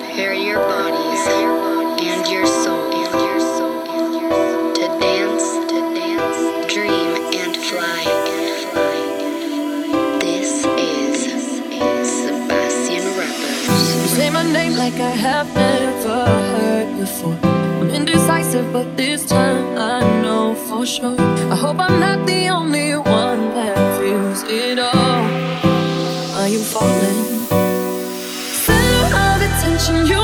prepare your bodies and your soul to dance, to dance, dream, and fly. This is Sebastien Rebels. Say my name like I have never heard before. I'm indecisive, but this time I know for sure. I hope I'm not the only one that feels it all. Are you falling? watching you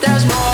There's more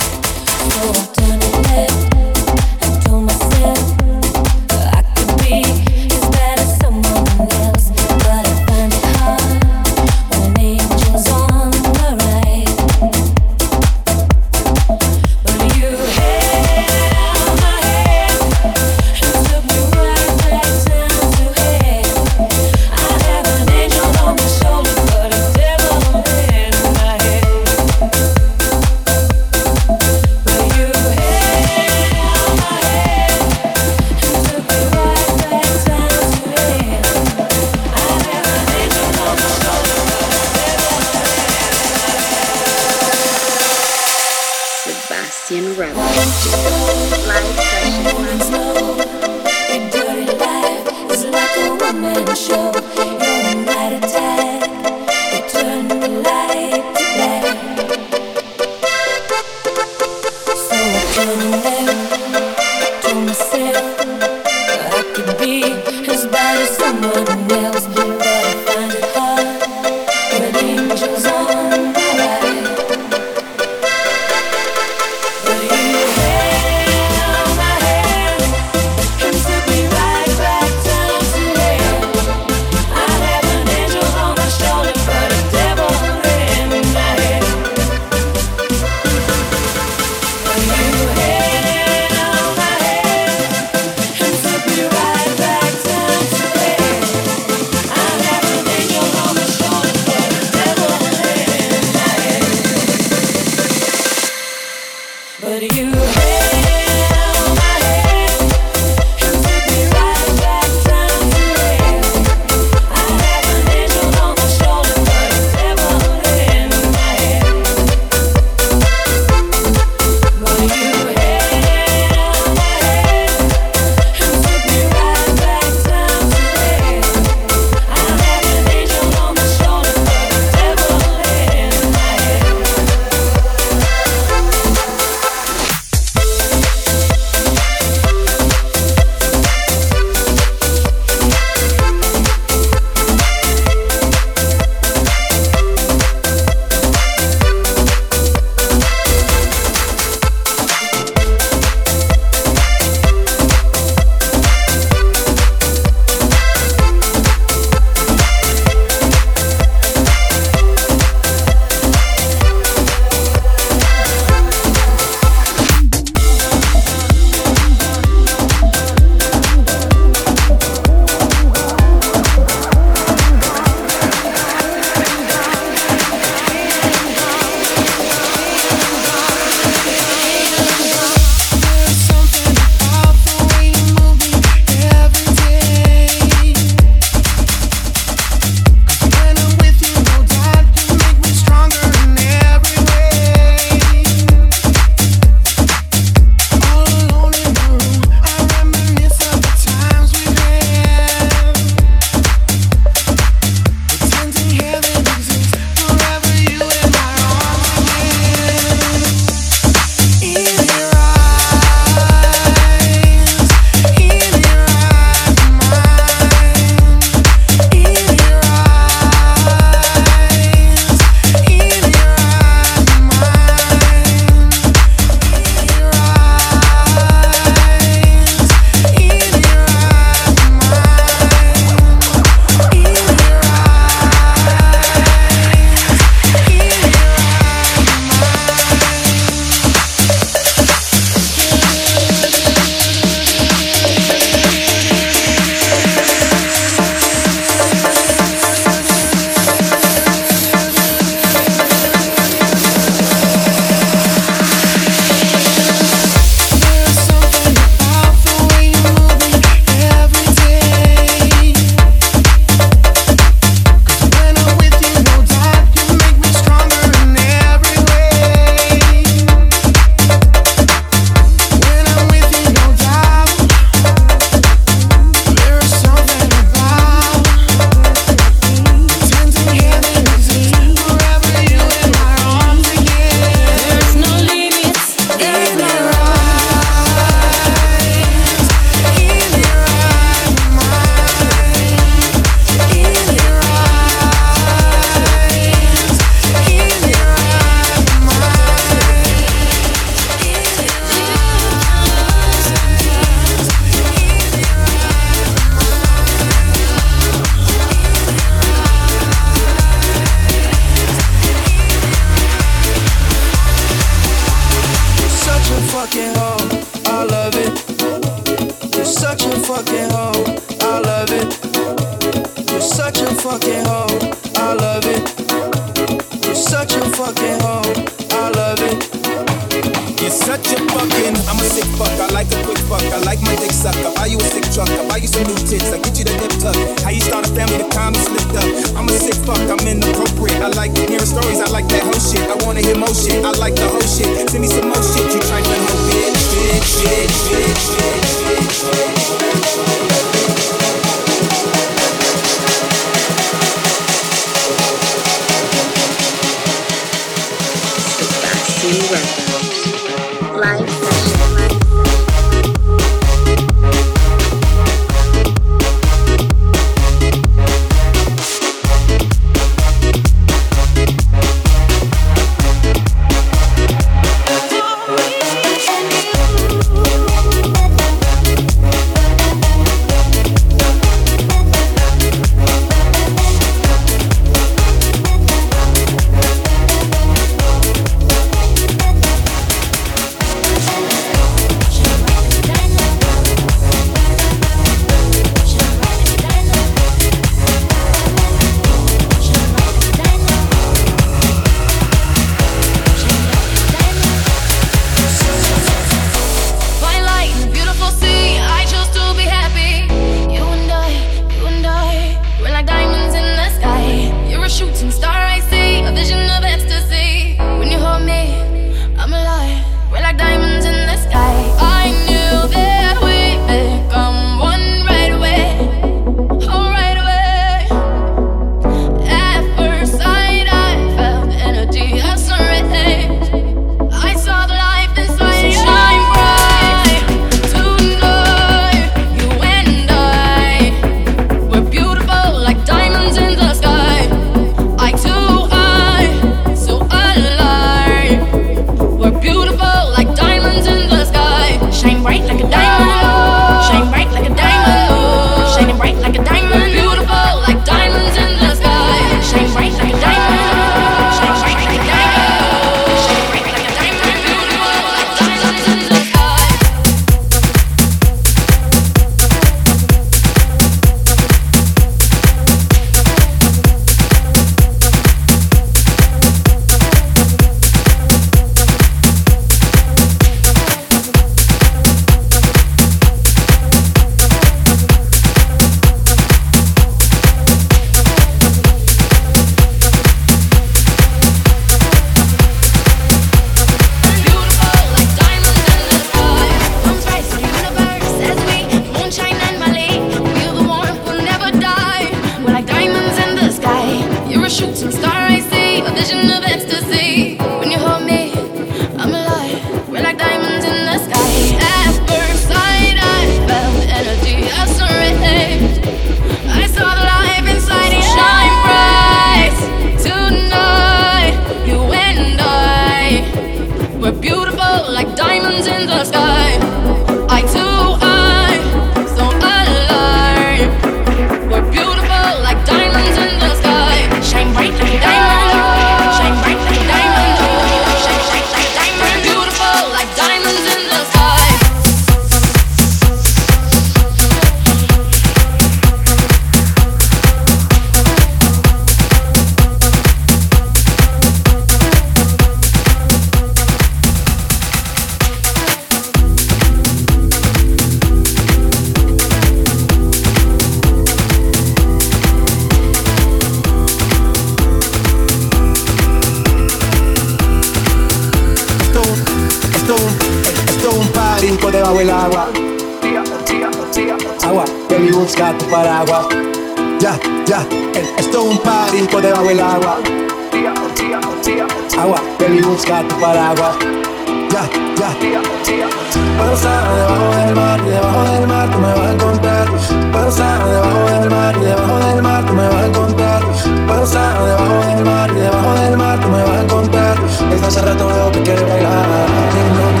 Puedo estar debajo del mar debajo del mar tú me vas a encontrar. Puedo estar debajo del mar debajo del mar tú me vas a encontrar. Puedo estar debajo del mar debajo del mar tú me vas a encontrar. Estás hace rato veo que quieres bailar.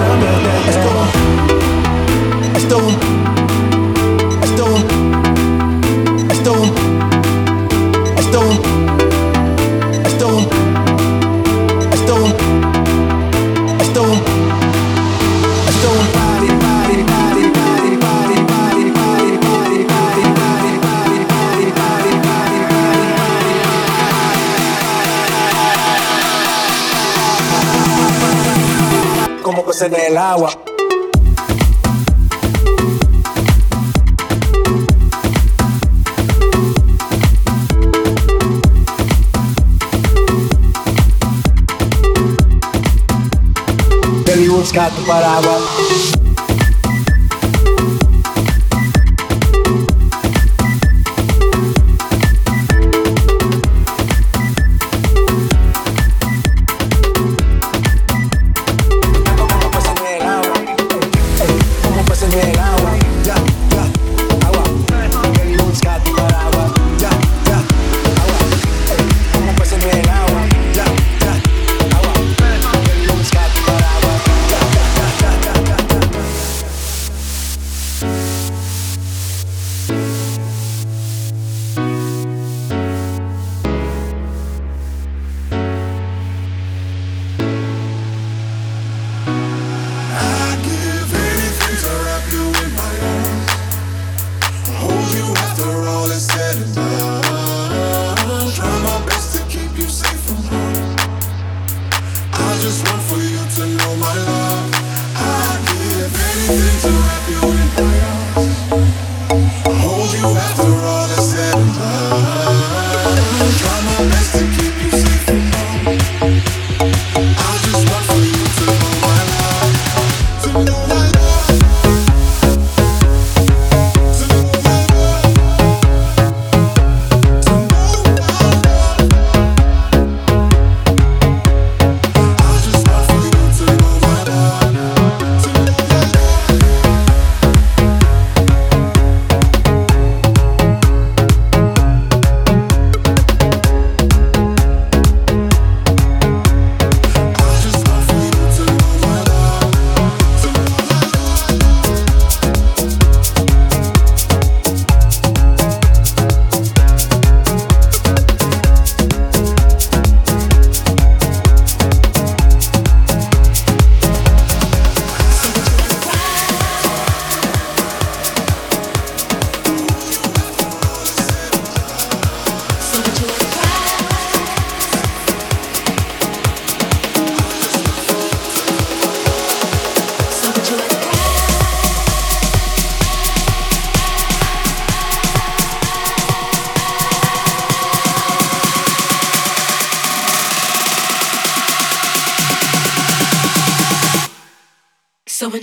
Pues en el agua. Busca tu paraguas.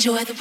enjoy the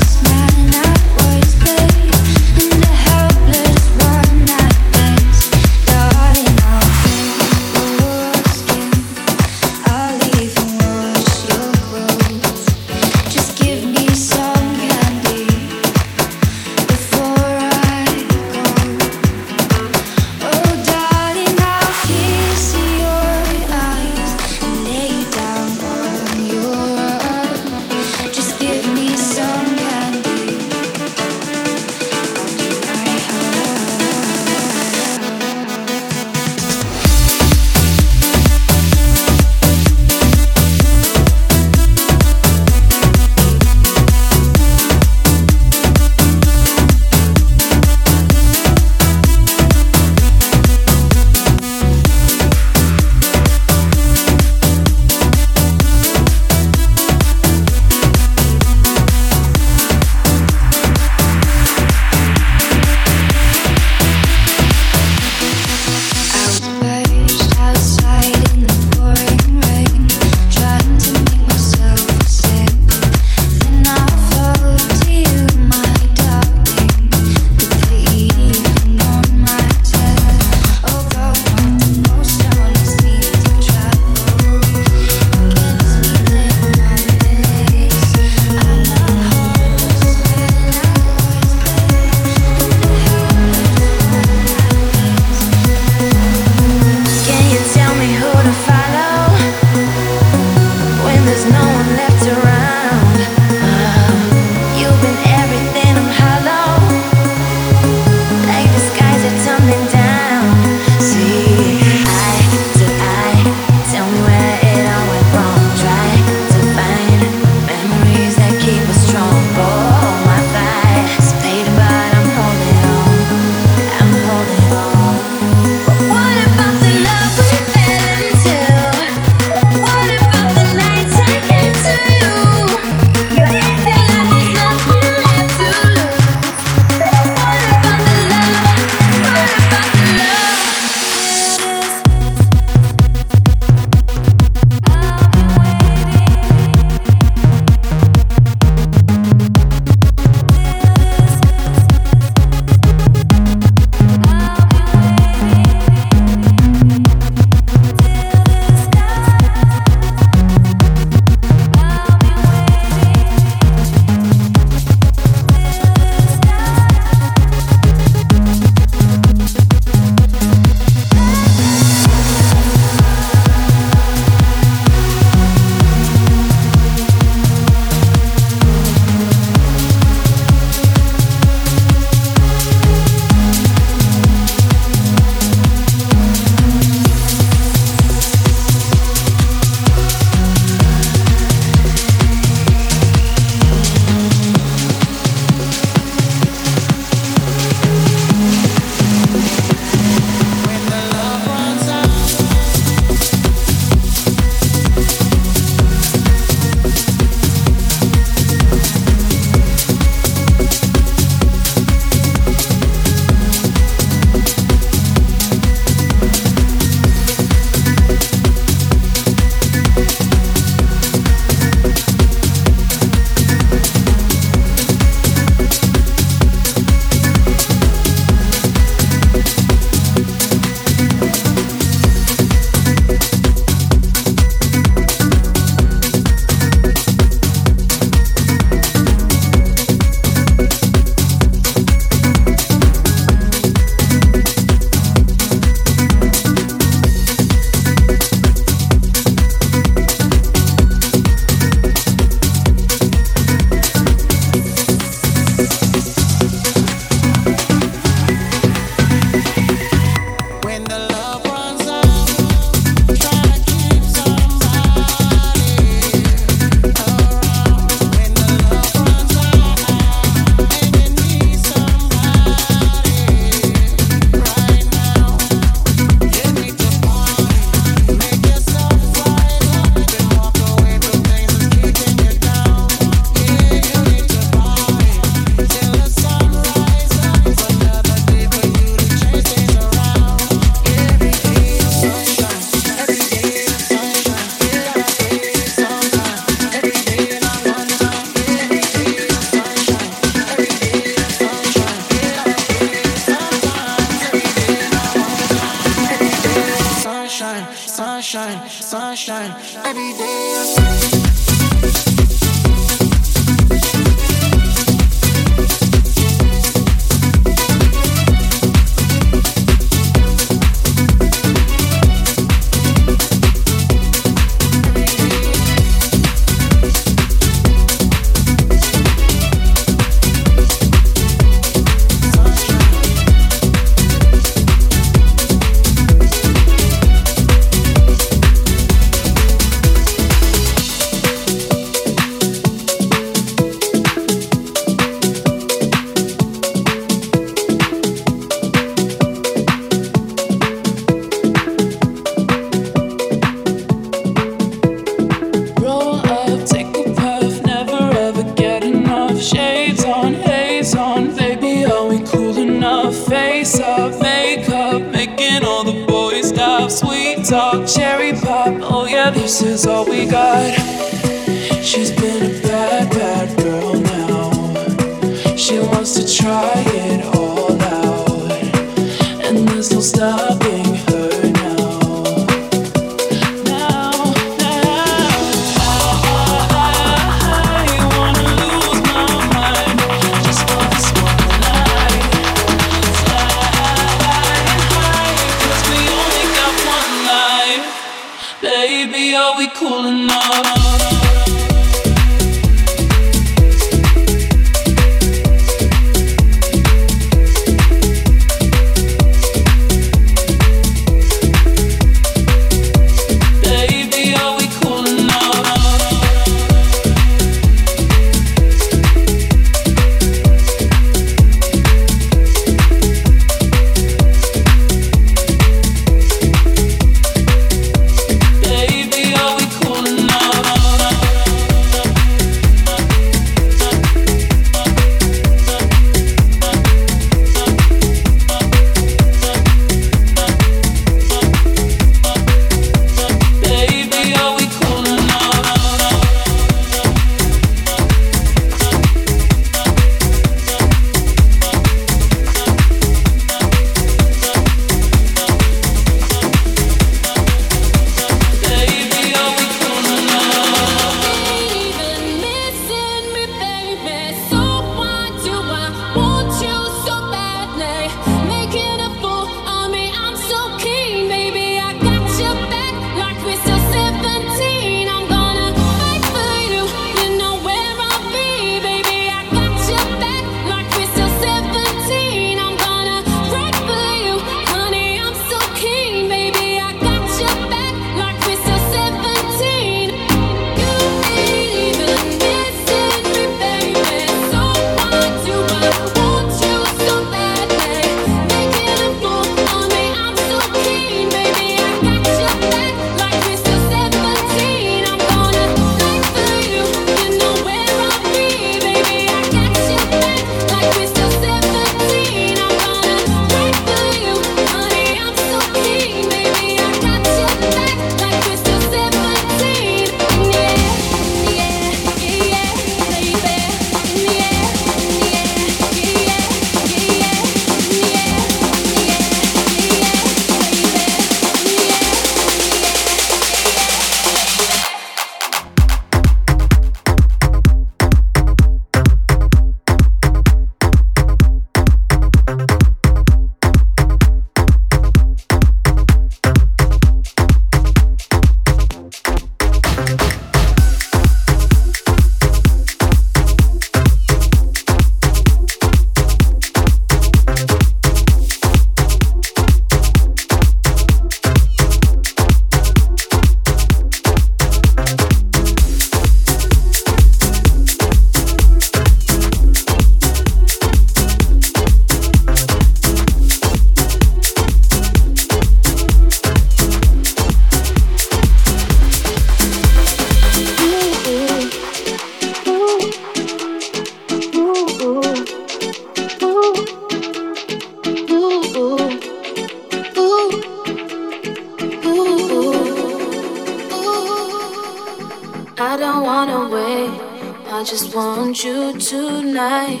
want you tonight.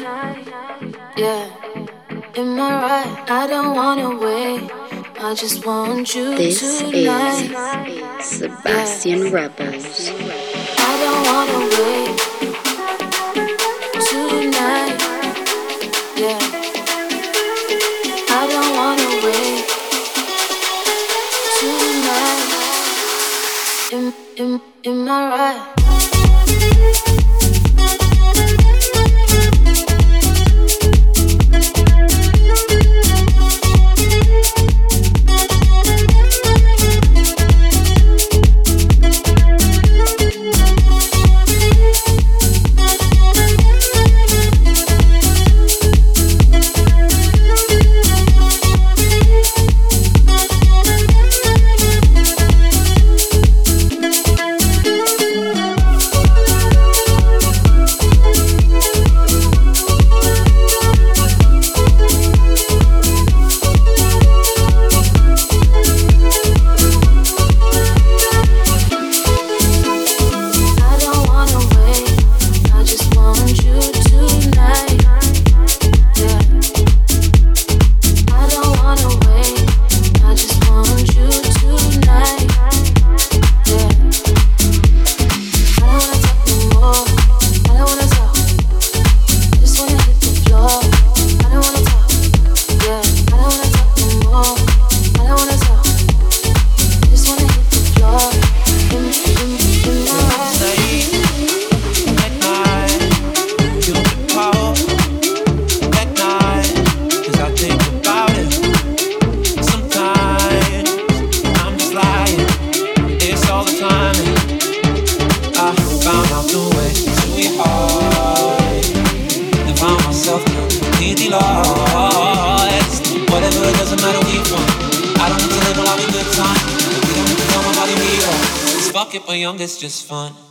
Yeah, am I right? I don't wanna wait. I just want you this tonight. This is Sebastien yeah. Rebel. pocket, but young it's just fun.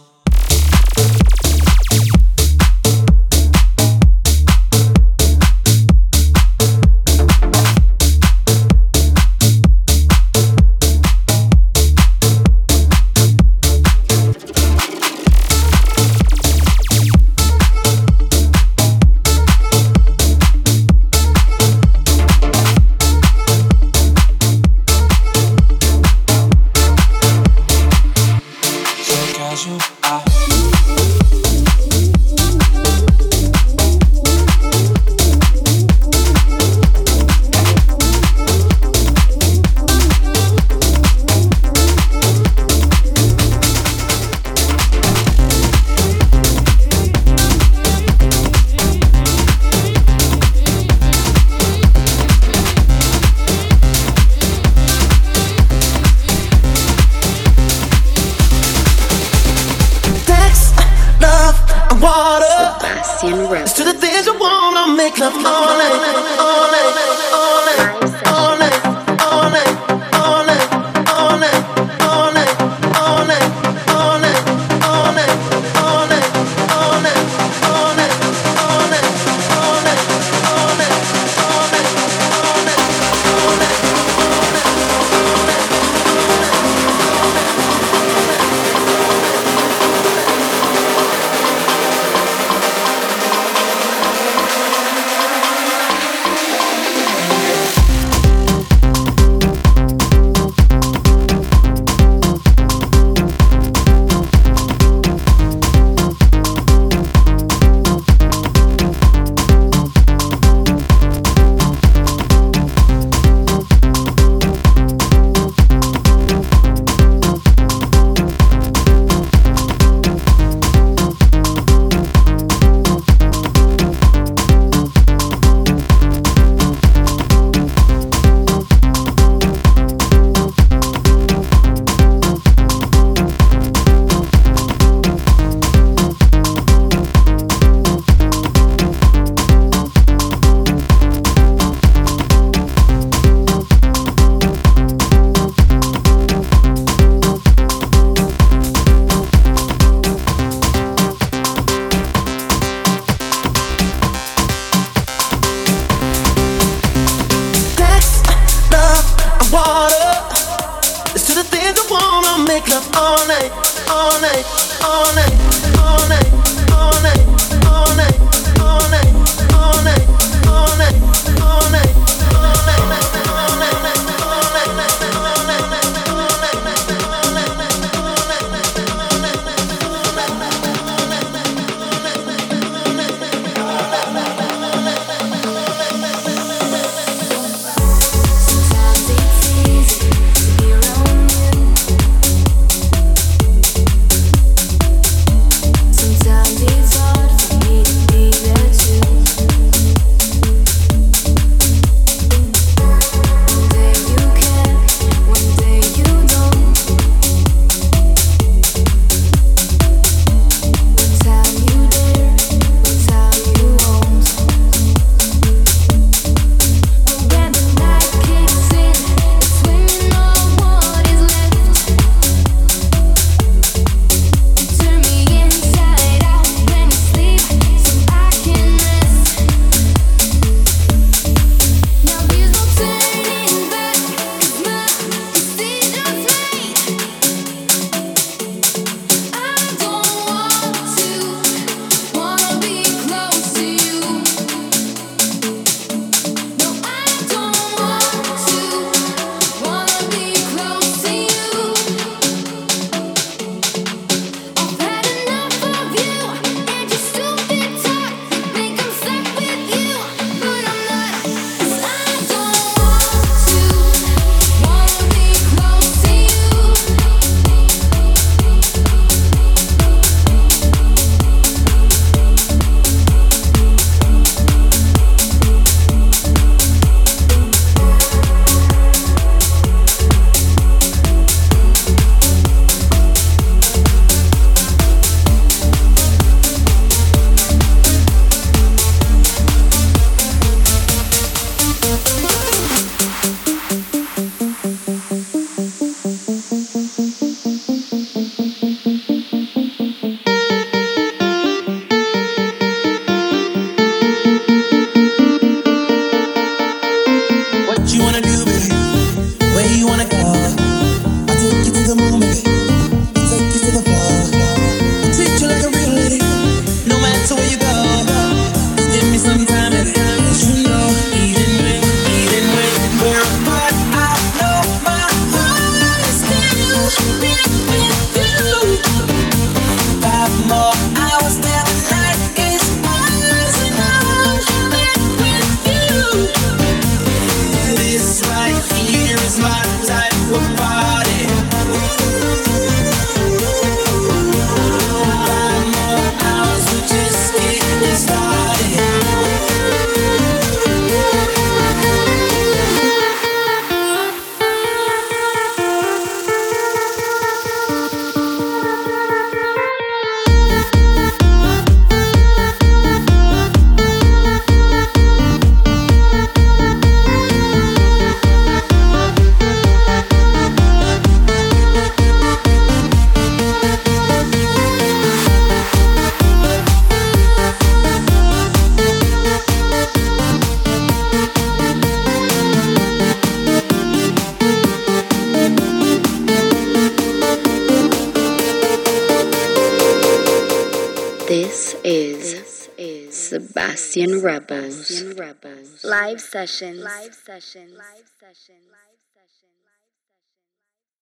Sessions. Live sessions. Live sessions.